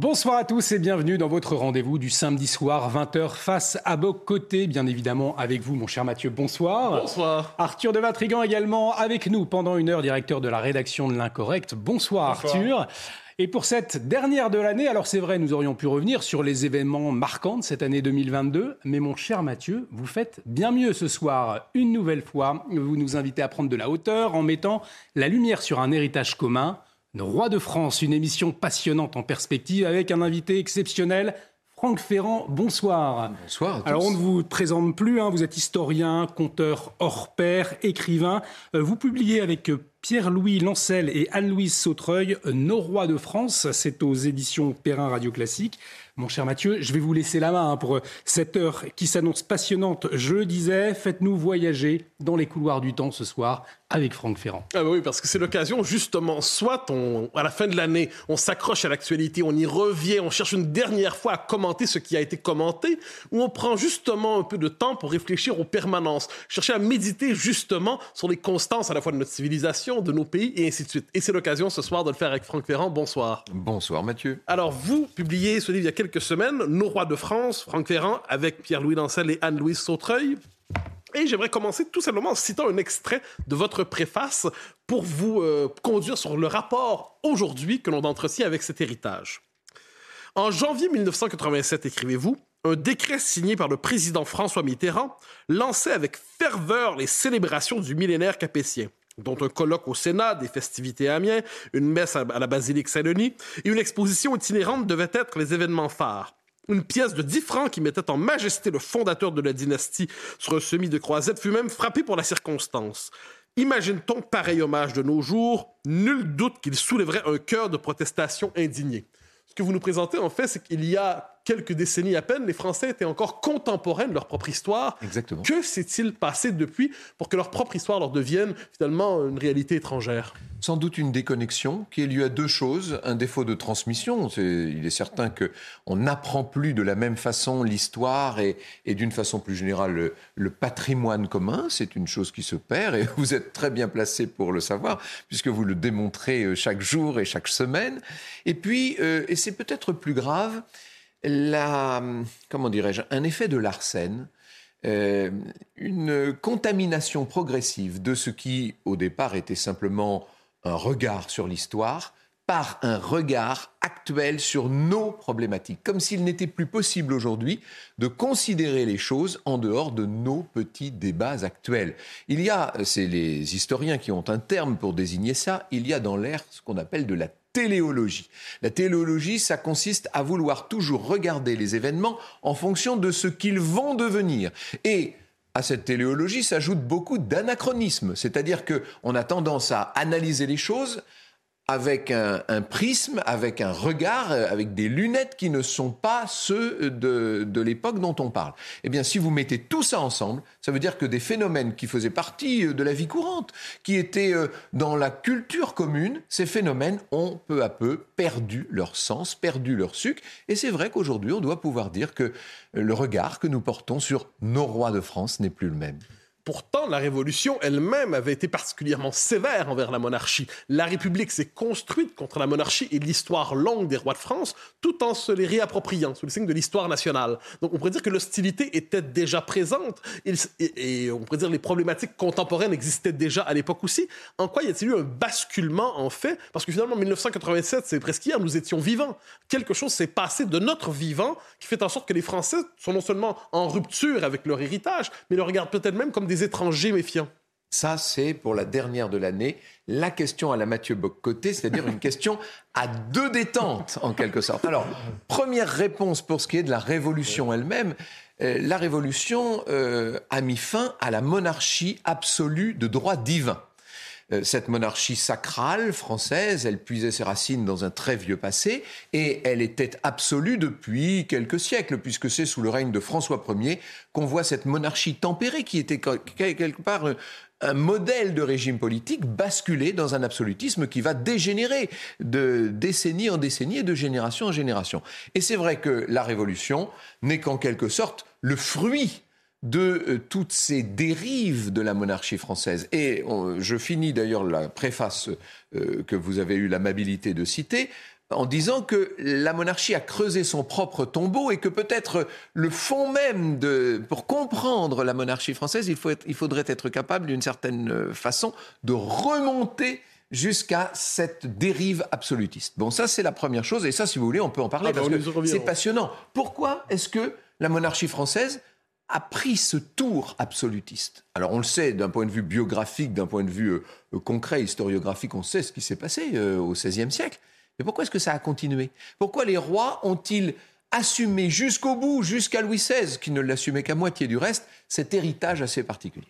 Bonsoir à tous et bienvenue dans votre rendez-vous du samedi soir 20h face à vos côtés, bien évidemment avec vous mon cher Mathieu, bonsoir. Bonsoir. Arthur de Vatrigan également avec nous pendant une heure, directeur de la rédaction de l'Incorrect. Bonsoir, Bonsoir. Arthur. Et pour cette dernière de l'année, alors c'est vrai, nous aurions pu revenir sur les événements marquants de cette année 2022, mais mon cher Mathieu, vous faites bien mieux ce soir. Une nouvelle fois, vous nous invitez à prendre de la hauteur en mettant la lumière sur un héritage commun. Le Roi de France, une émission passionnante en perspective avec un invité exceptionnel, Franck Ferrand. Bonsoir. Bonsoir à tous. Alors on ne vous présente plus, hein, vous êtes historien, conteur hors pair, écrivain. Euh, vous publiez avec euh, Pierre-Louis Lancel et Anne-Louise Sautreuil Nos Rois de France. C'est aux éditions Perrin Radio Classique. Mon cher Mathieu, je vais vous laisser la main hein, pour euh, cette heure qui s'annonce passionnante. Je disais, faites-nous voyager dans les couloirs du temps ce soir avec Franck Ferrand. Ah bah oui, parce que c'est l'occasion, justement, soit à la fin de l'année, on s'accroche à l'actualité, on y revient, on cherche une dernière fois à commenter ce qui a été commenté, ou on prend justement un peu de temps pour réfléchir aux permanences, chercher à méditer justement sur les constances à la fois de notre civilisation, de nos pays, et ainsi de suite. Et c'est l'occasion ce soir de le faire avec Franck Ferrand. Bonsoir. Bonsoir Mathieu. Alors, vous publiez ce livre il y a quelques semaines, Nos rois de France, Franck Ferrand, avec Pierre-Louis Lancel et Anne-Louise Sautreuil. Et j'aimerais commencer tout simplement en citant un extrait de votre préface pour vous euh, conduire sur le rapport aujourd'hui que l'on entretient avec cet héritage. En janvier 1987, écrivez-vous, un décret signé par le président François Mitterrand lançait avec ferveur les célébrations du millénaire capétien dont un colloque au Sénat, des festivités à Amiens, une messe à la basilique Saint-Denis et une exposition itinérante devaient être les événements phares. Une pièce de 10 francs qui mettait en majesté le fondateur de la dynastie sur un semis de croisette fut même frappé pour la circonstance. Imagine-t-on pareil hommage de nos jours? Nul doute qu'il soulèverait un cœur de protestation indigné. Que vous nous présentez, en fait, c'est qu'il y a quelques décennies à peine, les Français étaient encore contemporains de leur propre histoire. Exactement. Que s'est-il passé depuis pour que leur propre histoire leur devienne finalement une réalité étrangère? Sans doute une déconnexion qui est lieu à deux choses. Un défaut de transmission. Il est certain que on n'apprend plus de la même façon l'histoire et, d'une façon plus générale le, le patrimoine commun. C'est une chose qui se perd et vous êtes très bien placé pour le savoir puisque vous le démontrez euh, chaque jour et chaque semaine. Et puis, euh, et c'est peut-être plus grave, la, comment dirais-je, un effet de l'arsène euh, une contamination progressive de ce qui, au départ, était simplement un regard sur l'histoire par un regard actuel sur nos problématiques, comme s'il n'était plus possible aujourd'hui de considérer les choses en dehors de nos petits débats actuels. Il y a, c'est les historiens qui ont un terme pour désigner ça, il y a dans l'air ce qu'on appelle de la téléologie. La téléologie, ça consiste à vouloir toujours regarder les événements en fonction de ce qu'ils vont devenir. Et à cette téléologie s'ajoute beaucoup d'anachronismes, c'est-à-dire que on a tendance à analyser les choses avec un, prisme, avec un regard, euh, avec des lunettes qui ne sont pas ceux de, de l'époque dont on parle. Eh bien, si vous mettez tout ça ensemble, ça veut dire que des phénomènes qui faisaient partie euh, de la vie courante, qui étaient euh, dans la culture commune, ces phénomènes ont peu à peu perdu leur sens, perdu leur sucre. Et c'est vrai qu'aujourd'hui, on doit pouvoir dire que euh, le regard que nous portons sur nos rois de France n'est plus le même. Pourtant, la Révolution elle-même avait été particulièrement sévère envers la monarchie. La République s'est construite contre la monarchie et l'histoire longue des rois de France, tout en se les réappropriant sous le signe de l'histoire nationale. Donc, on pourrait dire que l'hostilité était déjà présente et, on pourrait dire les problématiques contemporaines existaient déjà à l'époque aussi. En quoi y a-t-il eu un basculement, en fait? Parce que finalement, 1987, c'est presque hier, nous étions vivants. Quelque chose s'est passé de notre vivant qui fait en sorte que les Français sont non seulement en rupture avec leur héritage, mais le regardent peut-être même comme des étrangers méfiants. Ça, c'est pour la dernière de l'année, la question à la Mathieu Bock-Côté, c'est-à-dire une question à deux détentes, en quelque sorte. Alors, première réponse pour ce qui est de la révolution elle-même. Euh, la révolution euh, a mis fin à la monarchie absolue de droit divin. Euh, cette monarchie sacrale française, elle puisait ses racines dans un très vieux passé et elle était absolue depuis quelques siècles, puisque c'est sous le règne de François Ier qu'on voit cette monarchie tempérée qui était quelque part euh, un modèle de régime politique basculer dans un absolutisme qui va dégénérer de décennie en décennie et de génération en génération. Et c'est vrai que la Révolution n'est qu'en quelque sorte le fruit de euh, toutes ces dérives de la monarchie française. Et je finis d'ailleurs la préface euh, que vous avez eu l'amabilité de citer en disant que la monarchie a creusé son propre tombeau et que peut-être le fond même de, pour comprendre la monarchie française, il, faut il faudrait être capable d'une certaine euh, façon de remonter jusqu'à cette dérive absolutiste. Bon, ça c'est la première chose, et ça, si vous voulez, on peut en parler ah, parce que c'est passionnant. Pourquoi est-ce que la monarchie française a pris ce tour absolutiste. Alors on le sait d'un point de vue biographique, d'un point de vue euh, concret, historiographique, on sait ce qui s'est passé euh, au XVIe siècle. Mais pourquoi est-ce que ça a continué? Pourquoi les rois ont-ils assumé jusqu'au bout, jusqu'à Louis XVI, qui ne l'assumait qu'à moitié du reste, cet héritage assez particulier?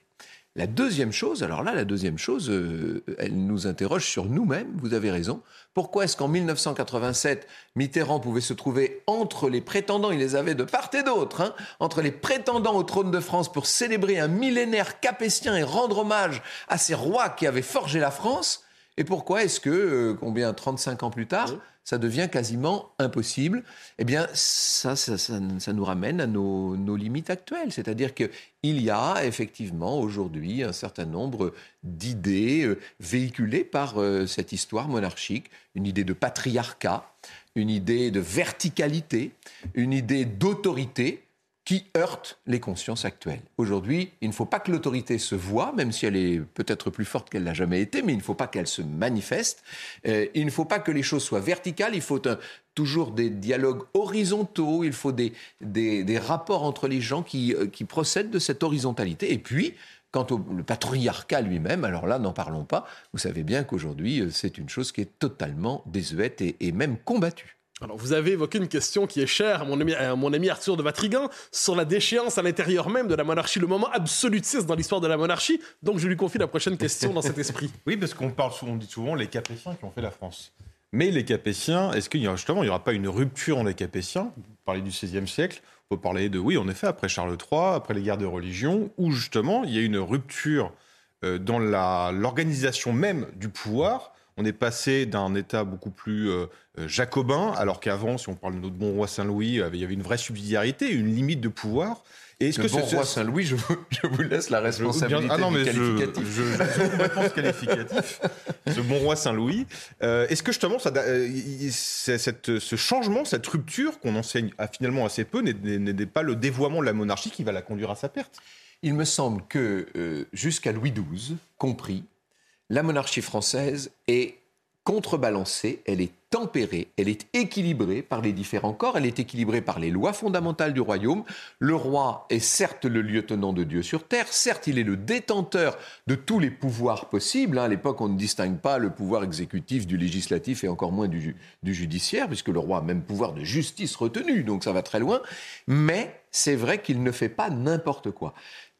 La deuxième chose, alors là, la deuxième chose, euh, elle nous interroge sur nous-mêmes, vous avez raison. Pourquoi est-ce qu'en 1987, Mitterrand pouvait se trouver entre les prétendants, il les avait de part et d'autre, hein, entre les prétendants au trône de France pour célébrer un millénaire capétien et rendre hommage à ces rois qui avaient forgé la France Et pourquoi est-ce que, euh, combien, 35 ans plus tard, ça devient quasiment impossible, eh bien, ça, ça, nous ramène à nos, limites actuelles. C'est-à-dire qu'il y a effectivement aujourd'hui un certain nombre d'idées euh, véhiculées par euh, cette histoire monarchique, une idée de patriarcat, une idée de verticalité, une idée d'autorité qui heurte les consciences actuelles. Aujourd'hui, il ne faut pas que l'autorité se voie, même si elle est peut-être plus forte qu'elle n'a jamais été, mais il ne faut pas qu'elle se manifeste. Euh, il ne faut pas que les choses soient verticales, il faut toujours des dialogues horizontaux, il faut des, des, rapports entre les gens qui, euh, qui procèdent de cette horizontalité. Et puis, Quant au patriarcat lui-même, alors là, n'en parlons pas. Vous savez bien qu'aujourd'hui, euh, c'est une chose qui est totalement désuète et même combattue. Alors, vous avez évoqué une question qui est chère à mon ami, Arthur de Vatrigan sur la déchéance à l'intérieur même de la monarchie, le moment absolutiste dans l'histoire de la monarchie. Donc, je lui confie la prochaine question dans cet esprit. Oui, parce qu'on parle on dit souvent les Capétiens qui ont fait la France. Mais les Capétiens, est-ce qu'il y justement, il n'y aura pas une rupture dans les Capétiens? Vous parlez du XVIe siècle. On peut parler de, oui, en effet, après Charles III, après les guerres de religion, où justement, il y a une rupture euh, dans l'organisation même du pouvoir on est passé d'un État beaucoup plus euh, euh, jacobin, alors qu'avant, si on parle de notre bon roi Saint-Louis, euh, il y avait une vraie subsidiarité, une limite de pouvoir. Et est-ce que bon roi Saint-Louis, je, vous laisse la responsabilité ah non, mais qualificatif. Je, je, je complètement qualificatif. Ce bon roi Saint-Louis. est-ce que justement, ça, cette, ce changement, cette rupture qu'on enseigne à finalement assez peu, n'est pas le dévoiement de la monarchie qui va la conduire à sa perte? Il me semble que jusqu'à Louis XII, compris, la monarchie française est contrebalancée, elle est tempérée, elle est équilibrée par les différents corps, elle est équilibrée par les lois fondamentales du royaume. Le roi est certes le lieutenant de Dieu sur terre, certes il est le détenteur de tous les pouvoirs possibles. À l'époque, on ne distingue pas le pouvoir exécutif du législatif et encore moins du, du judiciaire, puisque le roi a même pouvoir de justice retenu, donc ça va très loin. Mais c'est vrai qu'il ne fait pas n'importe quoi.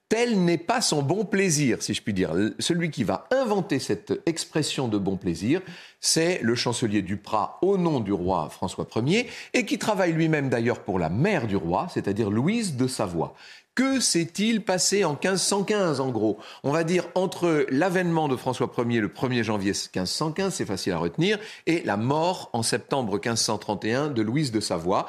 Tel n'est pas son bon plaisir, si je puis dire. Celui qui va inventer cette expression de bon plaisir, c'est le chancelier Duprat au nom du roi François Ier, et qui travaille lui-même d'ailleurs pour la mère du roi, c'est-à-dire Louise de Savoie. Que s'est-il passé en 1515 en gros? On va dire entre l'avènement de François Ier le 1er janvier 1515, c'est facile à retenir, et la mort en septembre 1531 de Louise de Savoie.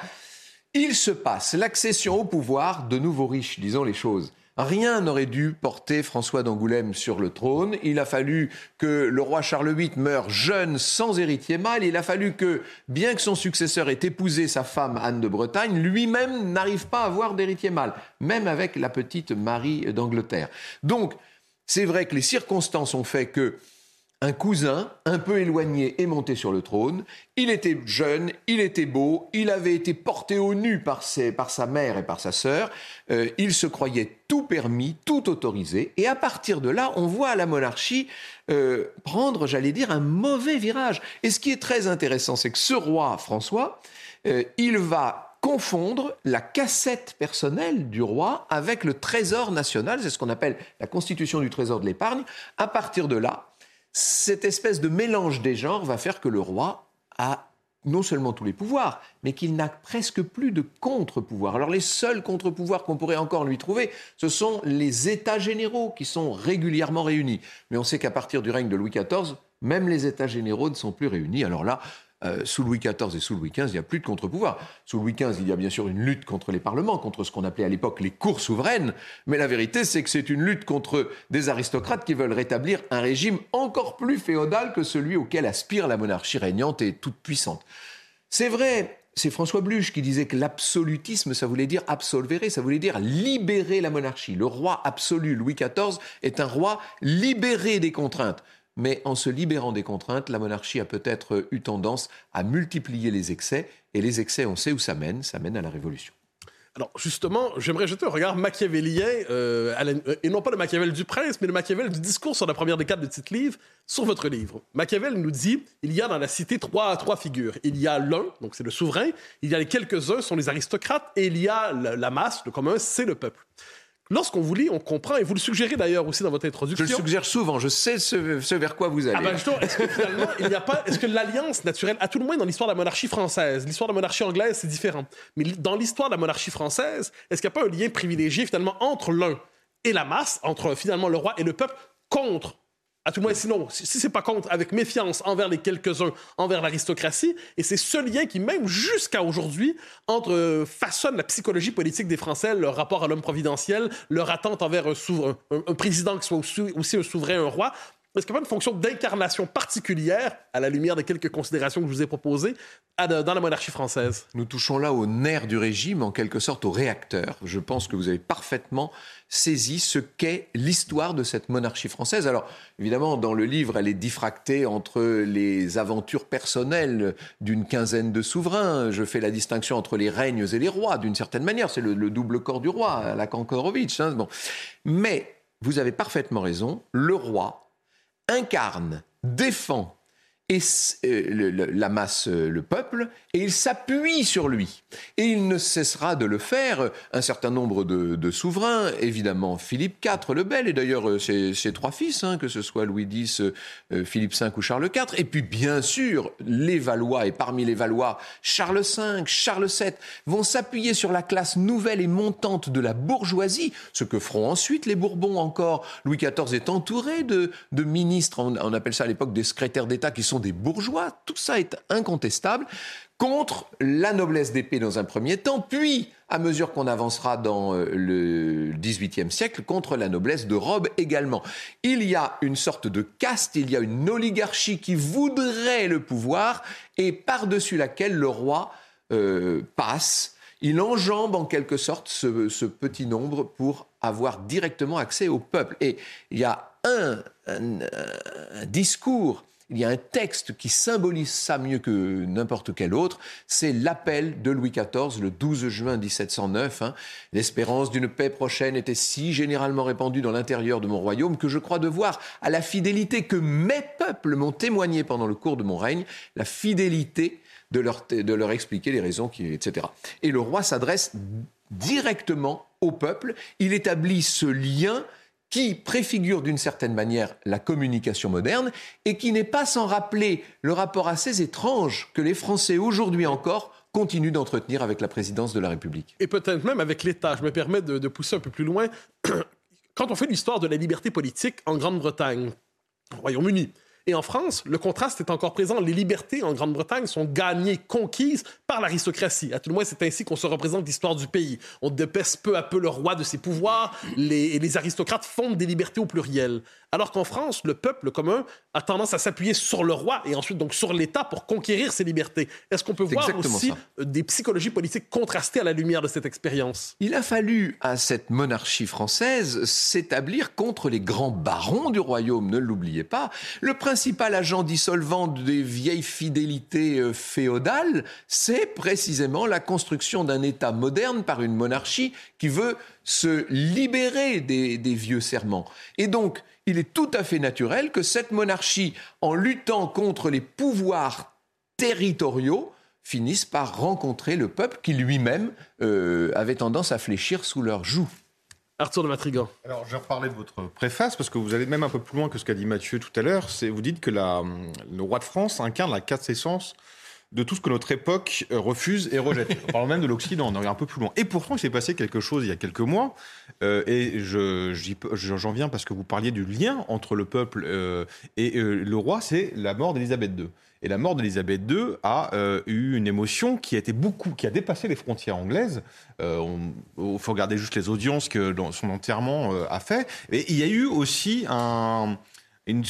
Il se passe l'accession au pouvoir de nouveaux riches, disons les choses. Rien n'aurait dû porter François d'Angoulême sur le trône. Il a fallu que le roi Charles VIII meure jeune sans héritier mâle. Il a fallu que, bien que son successeur ait épousé sa femme Anne de Bretagne, lui-même n'arrive pas à avoir d'héritier mâle, même avec la petite Marie d'Angleterre. Donc, c'est vrai que les circonstances ont fait que un cousin un peu éloigné est monté sur le trône. Il était jeune, il était beau, il avait été porté au nu par, par sa mère et par sa sœur. Euh, il se croyait tout permis, tout autorisé. Et à partir de là, on voit la monarchie euh, prendre, j'allais dire, un mauvais virage. Et ce qui est très intéressant, c'est que ce roi François, euh, il va confondre la cassette personnelle du roi avec le trésor national, c'est ce qu'on appelle la constitution du trésor de l'épargne. À partir de là, cette espèce de mélange des genres va faire que le roi a non seulement tous les pouvoirs, mais qu'il n'a presque plus de contre-pouvoirs. Alors les seuls contre-pouvoirs qu'on pourrait encore lui trouver, ce sont les États généraux qui sont régulièrement réunis. Mais on sait qu'à partir du règne de Louis XIV, même les États généraux ne sont plus réunis. Alors là, euh, sous Louis XIV et sous Louis XV, il n'y a plus de contre-pouvoir. Sous Louis XV, il y a bien sûr une lutte contre les parlements, contre ce qu'on appelait à l'époque les cours souveraines, mais la vérité, c'est que c'est une lutte contre des aristocrates qui veulent rétablir un régime encore plus féodal que celui auquel aspire la monarchie régnante et toute puissante. C'est vrai, c'est François Bluch qui disait que l'absolutisme, ça voulait dire absolver, ça voulait dire libérer la monarchie. Le roi absolu, Louis XIV, est un roi libéré des contraintes mais en se libérant des contraintes, la monarchie a peut-être eu tendance à multiplier les excès, et les excès, on sait où ça mène, ça mène à la révolution. Alors justement, j'aimerais jeter un regard machiavélien, euh, euh, et non pas le Machiavel du prince, mais le Machiavel du discours sur la première décade de titre livre, sur votre livre. Machiavel nous dit, il y a dans la cité trois, trois figures. Il y a l'un, donc c'est le souverain, il y a les quelques-uns, sont les aristocrates, et il y a la, la masse, le commun, c'est le peuple. Lorsqu'on vous lit, on comprend, et vous le suggérez d'ailleurs aussi dans votre introduction. Je le suggère souvent, je sais ce, vers quoi vous allez. Ah ben est-ce que finalement, il n'y a pas, est-ce que l'alliance naturelle, à tout le moins dans l'histoire de la monarchie française, l'histoire de la monarchie anglaise, c'est différent, mais dans l'histoire de la monarchie française, est-ce qu'il n'y a pas un lien privilégié finalement entre l'un et la masse, entre finalement le roi et le peuple, contre à tout moins, sinon, si c'est pas contre, avec méfiance envers les quelques-uns, envers l'aristocratie, et c'est ce lien qui, même jusqu'à aujourd'hui, entre euh, façonne la psychologie politique des Français, leur rapport à l'homme providentiel, leur attente envers un, président qui soit aussi un souverain, un roi, est-ce qu'il n'y a pas une fonction d'incarnation particulière, à la lumière des quelques considérations que je vous ai proposées, dans la monarchie française Nous touchons là au nerf du régime, en quelque sorte au réacteur. Je pense que vous avez parfaitement saisi ce qu'est l'histoire de cette monarchie française. Alors, évidemment, dans le livre, elle est diffractée entre les aventures personnelles d'une quinzaine de souverains. Je fais la distinction entre les règnes et les rois, d'une certaine manière. C'est le, double corps du roi, la Kankorovitch. Hein, bon. Mais, vous avez parfaitement raison, le roi incarne, défend et euh, la masse, euh, le peuple, et il s'appuie sur lui. Et il ne cessera de le faire. Un certain nombre de, souverains, évidemment Philippe IV le Bel, et d'ailleurs euh, ses, trois fils, hein, que ce soit Louis X, Philippe V ou Charles IV, et puis bien sûr les Valois, et parmi les Valois, Charles V, Charles VII, vont s'appuyer sur la classe nouvelle et montante de la bourgeoisie, ce que feront ensuite les Bourbons encore. Louis XIV est entouré de, de ministres, on, on appelle ça à l'époque des secrétaires d'État qui sont des bourgeois, tout ça est incontestable, contre la noblesse d'épée dans un premier temps, puis, à mesure qu'on avancera dans euh, le XVIIIe siècle, contre la noblesse de robe également. Il y a une sorte de caste, il y a une oligarchie qui voudrait le pouvoir et par-dessus laquelle le roi euh, passe. Il enjambe en quelque sorte ce, petit nombre pour avoir directement accès au peuple. Et il y a un discours il y a un texte qui symbolise ça mieux que n'importe quel autre, c'est l'appel de Louis XIV le 12 juin 1709. Hein. L'espérance d'une paix prochaine était si généralement répandue dans l'intérieur de mon royaume que je crois devoir à la fidélité que mes peuples m'ont témoigné pendant le cours de mon règne, la fidélité de leur, de expliquer les raisons, etc. Et le roi s'adresse directement au peuple, il établit ce lien qui préfigure d'une certaine manière la communication moderne et qui n'est pas sans rappeler le rapport assez étrange que les Français aujourd'hui encore continuent d'entretenir avec la présidence de la République. Et peut-être même avec l'État. Je me permets de, de pousser un peu plus loin. Quand on fait l'histoire de la liberté politique en Grande-Bretagne, au Royaume-Uni, et en France, le contraste est encore présent. Les libertés en Grande-Bretagne sont gagnées, conquises par l'aristocratie. À tout le moins, c'est ainsi qu'on se représente l'histoire du pays. On dépèce peu à peu le roi de ses pouvoirs les, les aristocrates fondent des libertés au pluriel. Alors qu'en France, le peuple commun a tendance à s'appuyer sur le roi et ensuite donc sur l'État pour conquérir ses libertés. Est-ce qu'on peut voir aussi euh, des psychologies politiques contrastées à la lumière de cette expérience? Il a fallu à cette monarchie française s'établir contre les grands barons du royaume, ne l'oubliez pas. Le principal agent dissolvant des vieilles fidélités euh, féodales, c'est précisément la construction d'un État moderne par une monarchie qui veut se libérer des, vieux serments. Et donc, il est tout à fait naturel que cette monarchie, en luttant contre les pouvoirs territoriaux, finisse par rencontrer le peuple qui lui-même euh, avait tendance à fléchir sous leurs joues. Arthur de Matrigan. Alors, je vais reparler de votre préface, parce que vous allez même un peu plus loin que ce qu'a dit Mathieu tout à l'heure. Vous dites que la, le roi de France incarne la quintessence de tout ce que notre époque euh, refuse et rejette. On parle même de l'Occident, on en un peu plus loin. Et pourtant, il s'est passé quelque chose il y a quelques mois, euh, et j'en viens parce que vous parliez du lien entre le peuple euh, et le roi, c'est la mort d'Élisabeth II. Et la mort d'Élisabeth II a eu une émotion qui a été beaucoup, qui a dépassé les frontières anglaises. Il faut regarder juste les audiences que son enterrement a fait. Et il y a eu aussi un,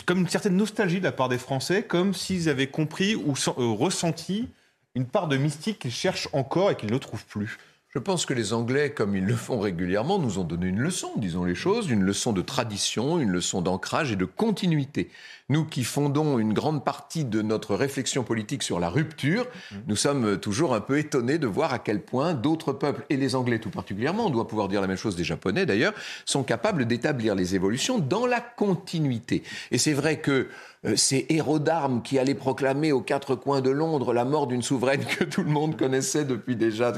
comme une certaine nostalgie de la part des Français, comme s'ils avaient compris ou euh, ressenti une part de mystique qu'ils cherchent encore et qu'ils ne trouvent plus. Je pense que les Anglais, comme ils le font régulièrement, nous ont donné une leçon, disons les choses, une leçon de tradition, une leçon d'ancrage et de continuité. Nous qui fondons une grande partie de notre réflexion politique sur la rupture, mmh. nous sommes toujours un peu étonnés de voir à quel point d'autres peuples, et les Anglais tout particulièrement, on doit pouvoir dire la même chose des Japonais d'ailleurs, sont capables d'établir les évolutions dans la continuité. Et c'est vrai que ces héros d'armes qui allaient proclamer aux quatre coins de Londres la mort d'une souveraine que tout le monde connaissait depuis déjà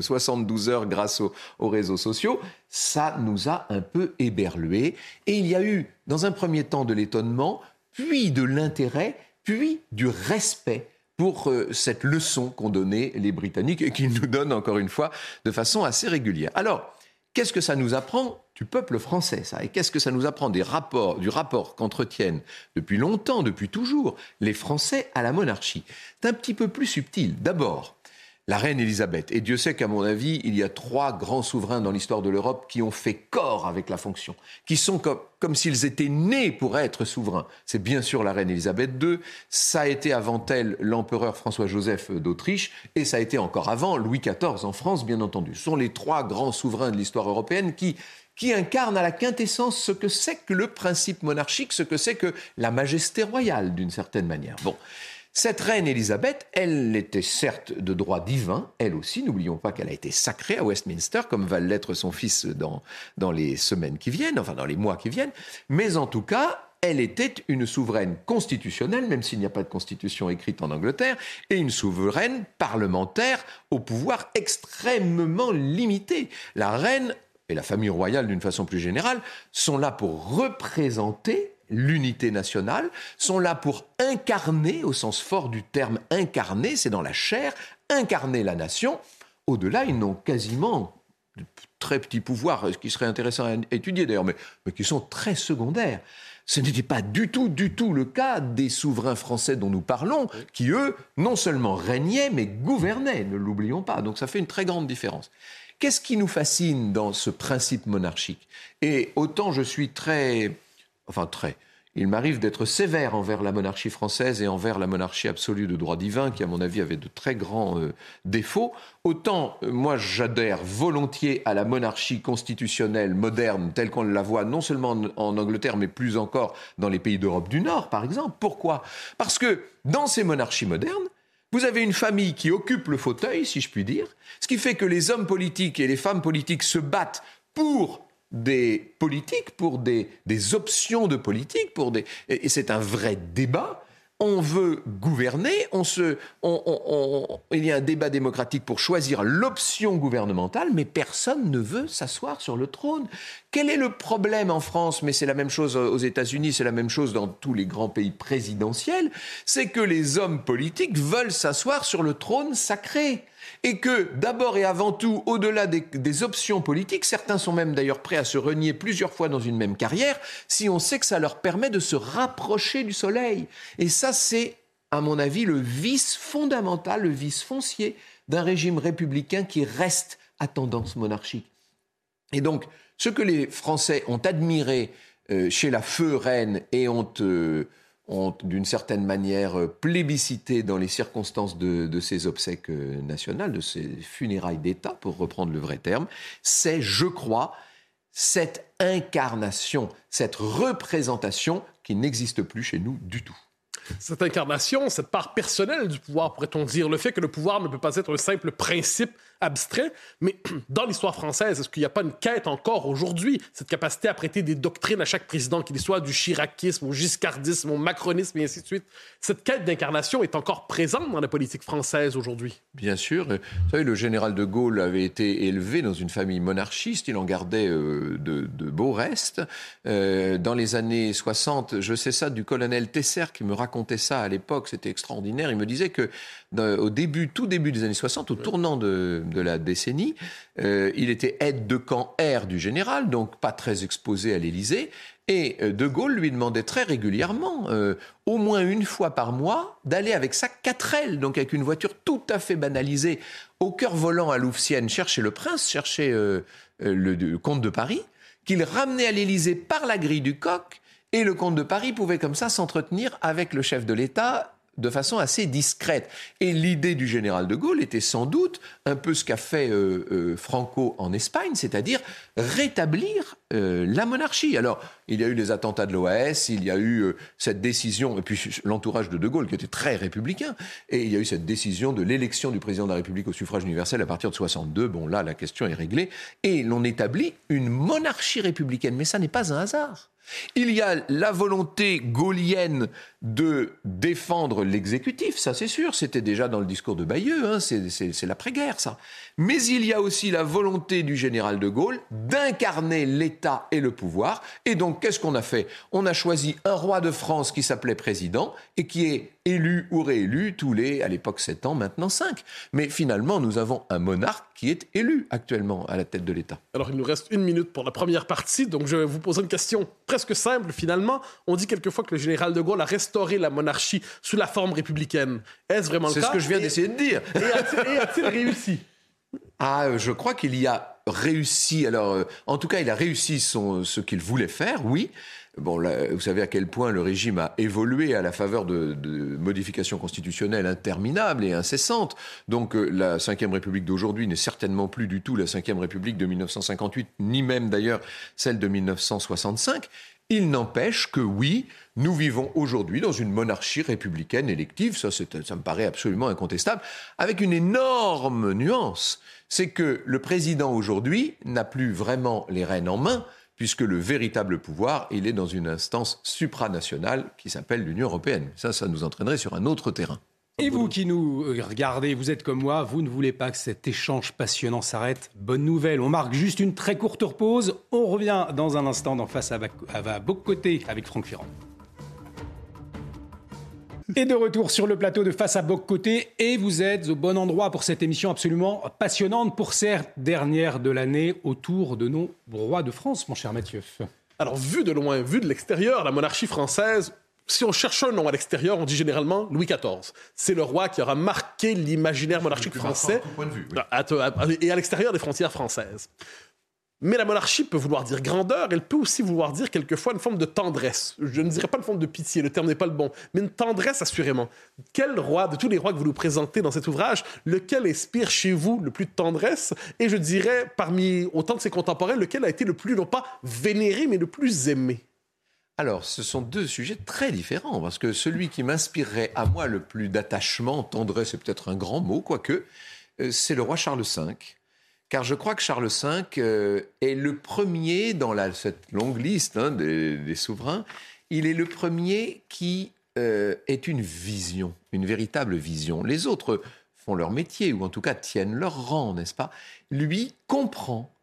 72 euh, heures grâce aux, réseaux sociaux, ça nous a un peu éberlués. Et il y a eu, dans un premier temps, de l'étonnement, puis de l'intérêt, puis du respect pour euh, cette leçon qu'ont donnée les Britanniques et qu'ils nous donnent encore une fois de façon assez régulière. Alors, qu'est-ce que ça nous apprend? Du peuple français, ça. Et qu'est-ce que ça nous apprend des rapports, du rapport qu'entretiennent depuis longtemps, depuis toujours, les Français à la monarchie? C'est un petit peu plus subtil. D'abord, la reine Élisabeth. Et Dieu sait qu'à mon avis, il y a trois grands souverains dans l'histoire de l'Europe qui ont fait corps avec la fonction, qui sont comme, comme s'ils étaient nés pour être souverains. C'est bien sûr la reine Élisabeth II, ça a été avant elle l'empereur François-Joseph d'Autriche, et ça a été encore avant Louis XIV en France, bien entendu. Ce sont les trois grands souverains de l'histoire européenne qui qui incarne à la quintessence ce que c'est que le principe monarchique, ce que c'est que la majesté royale, d'une certaine manière. Bon. Cette reine Élisabeth, elle était certes de droit divin, elle aussi, n'oublions pas qu'elle a été sacrée à Westminster, comme va l'être son fils dans, dans les semaines qui viennent, enfin dans les mois qui viennent, mais en tout cas, elle était une souveraine constitutionnelle, même s'il n'y a pas de constitution écrite en Angleterre, et une souveraine parlementaire au pouvoir extrêmement limité. La reine et la famille royale d'une façon plus générale sont là pour représenter l'unité nationale, sont là pour incarner, au sens fort du terme incarner, c'est dans la chair, incarner la nation. Au-delà, ils n'ont quasiment de très petits pouvoirs, ce qui serait intéressant à étudier d'ailleurs, mais, mais qui sont très secondaires. Ce n'était pas du tout, du tout le cas des souverains français dont nous parlons, qui, eux, non seulement régnaient, mais gouvernaient, ne l'oublions pas. Donc ça fait une très grande différence. Qu'est-ce qui nous fascine dans ce principe monarchique? Et autant je suis très enfin très, il m'arrive d'être sévère envers la monarchie française et envers la monarchie absolue de droit divin, qui à mon avis avait de très grands euh, défauts. Autant euh, moi j'adhère volontiers à la monarchie constitutionnelle moderne telle qu'on la voit non seulement en, en Angleterre, mais plus encore dans les pays d'Europe du Nord, par exemple. Pourquoi? Parce que dans ces monarchies modernes, vous avez une famille qui occupe le fauteuil, si je puis dire, ce qui fait que les hommes politiques et les femmes politiques se battent pour des politiques, pour des, options de politique, pour des, et c'est un vrai débat. On veut gouverner, on se, il y a un débat démocratique pour choisir l'option gouvernementale, mais personne ne veut s'asseoir sur le trône. Quel est le problème en France? Mais c'est la même chose aux États-Unis, c'est la même chose dans tous les grands pays présidentiels, c'est que les hommes politiques veulent s'asseoir sur le trône sacré et que d'abord et avant tout, au-delà des, options politiques, certains sont même d'ailleurs prêts à se renier plusieurs fois dans une même carrière, si on sait que ça leur permet de se rapprocher du soleil. Et ça, c'est, à mon avis, le vice fondamental, le vice foncier d'un régime républicain qui reste à tendance monarchique. Et donc, ce que les Français ont admiré chez la feu reine et ont ont d'une certaine manière euh, plébiscité dans les circonstances de, de ces obsèques euh, nationales, de ces funérailles d'État, pour reprendre le vrai terme, c'est, je crois, cette incarnation, cette représentation qui n'existe plus chez nous du tout cette incarnation, cette part personnelle du pouvoir, pourrait-on dire, le fait que le pouvoir ne peut pas être un simple principe abstrait, mais dans l'histoire française, est-ce qu'il n'y a pas une quête encore aujourd'hui, cette capacité à prêter des doctrines à chaque président, qu'il soit du chiracisme au giscardisme, au macronisme et ainsi de suite? Cette quête d'incarnation est encore présente dans la politique française aujourd'hui. Bien sûr. Vous savez, le général de Gaulle avait été élevé dans une famille monarchiste, il en gardait euh, de, beaux restes. Euh, dans les années 60, je sais ça du colonel Tesser qui me racontait ça à l'époque, c'était extraordinaire. Il me disait que au début, tout début des années 60, au tournant de, la décennie, euh, il était aide de camp R du général, donc pas très exposé à l'Élysée. Et euh, De Gaulle lui demandait très régulièrement, euh, au moins une fois par mois, d'aller avec sa 4L, donc avec une voiture tout à fait banalisée, au cœur volant à Louvciennes, chercher le prince, chercher le, comte de Paris, qu'il ramenait à l'Élysée par la grille du coq. Et le comte de Paris pouvait comme ça s'entretenir avec le chef de l'État de façon assez discrète. Et l'idée du général de Gaulle était sans doute un peu ce qu'a fait euh, euh, Franco en Espagne, c'est-à-dire rétablir euh, la monarchie. Alors, il y a eu les attentats de l'OAS, il y a eu cette décision, et puis l'entourage de De Gaulle qui était très républicain, et il y a eu cette décision de l'élection du président de la République au suffrage universel à partir de 62. Bon, là, la question est réglée. Et l'on établit une monarchie républicaine. Mais ça n'est pas un hasard. Il y a la volonté gaulienne de défendre l'exécutif, ça c'est sûr, c'était déjà dans le discours de Bayeux, hein, c'est l'après-guerre ça. Mais il y a aussi la volonté du général de Gaulle d'incarner l'État et le pouvoir. Et donc qu'est-ce qu'on a fait? On a choisi un roi de France qui s'appelait président et qui est élu ou réélu tous les, à l'époque 7 ans, maintenant 5. Mais finalement, nous avons un monarque qui est élu actuellement à la tête de l'État. Alors il nous reste une minute pour la première partie, donc je vais vous poser une question presque simple finalement. On dit quelquefois que le général de Gaulle a restauré la monarchie sous la forme républicaine. Est-ce vraiment le cas C'est ce que je viens d'essayer de dire. Et a-t-il réussi? Ah, euh, je crois qu'il y a réussi. Alors, euh, en tout cas, il a réussi son, ce qu'il voulait faire, oui. Bon, vous savez à quel point le régime a évolué à la faveur de, modifications constitutionnelles interminables et incessantes. Donc euh, la Ve République d'aujourd'hui n'est certainement plus du tout la Ve République de 1958, ni même d'ailleurs celle de 1965. Il n'empêche que oui, nous vivons aujourd'hui dans une monarchie républicaine élective, ça, ça me paraît absolument incontestable, avec une énorme nuance. C'est que le président aujourd'hui n'a plus vraiment les rênes en main, puisque le véritable pouvoir, il est dans une instance supranationale qui s'appelle l'Union européenne. Ça, ça nous entraînerait sur un autre terrain. Et vous qui nous regardez, vous êtes comme moi, vous ne voulez pas que cet échange passionnant s'arrête. Bonne nouvelle, on marque juste une très courte pause. On revient dans un instant dans Face à, à Côté avec Franck Ferrand. Et de retour sur le plateau de Face à Boc Côté, et vous êtes au bon endroit pour cette émission absolument passionnante pour cette dernière de l'année autour de nos rois de France, mon cher Mathieu. Alors, vu de loin, vu de l'extérieur, la monarchie française, si on cherche un nom à l'extérieur, on dit généralement Louis XIV. C'est le roi qui aura marqué l'imaginaire monarchique français et à l'extérieur des frontières françaises. Mais la monarchie peut vouloir dire grandeur, elle peut aussi vouloir dire quelquefois une forme de tendresse. Je ne dirais pas une forme de pitié, le terme n'est pas le bon, mais une tendresse assurément. Quel roi, de tous les rois que vous nous présentez dans cet ouvrage, lequel inspire chez vous le plus de tendresse Et je dirais, parmi autant de ses contemporains, lequel a été le plus, non pas vénéré, mais le plus aimé? Alors, ce sont deux sujets très différents, parce que celui qui m'inspirerait à moi le plus d'attachement, tendresse, c'est peut-être un grand mot, quoique, euh, c'est le roi Charles V, car je crois que Charles V euh, est le premier dans cette longue liste hein, des, souverains, il est le premier qui euh, est une vision, une véritable vision. Les autres font leur métier, ou en tout cas tiennent leur rang, n'est-ce pas? Lui comprend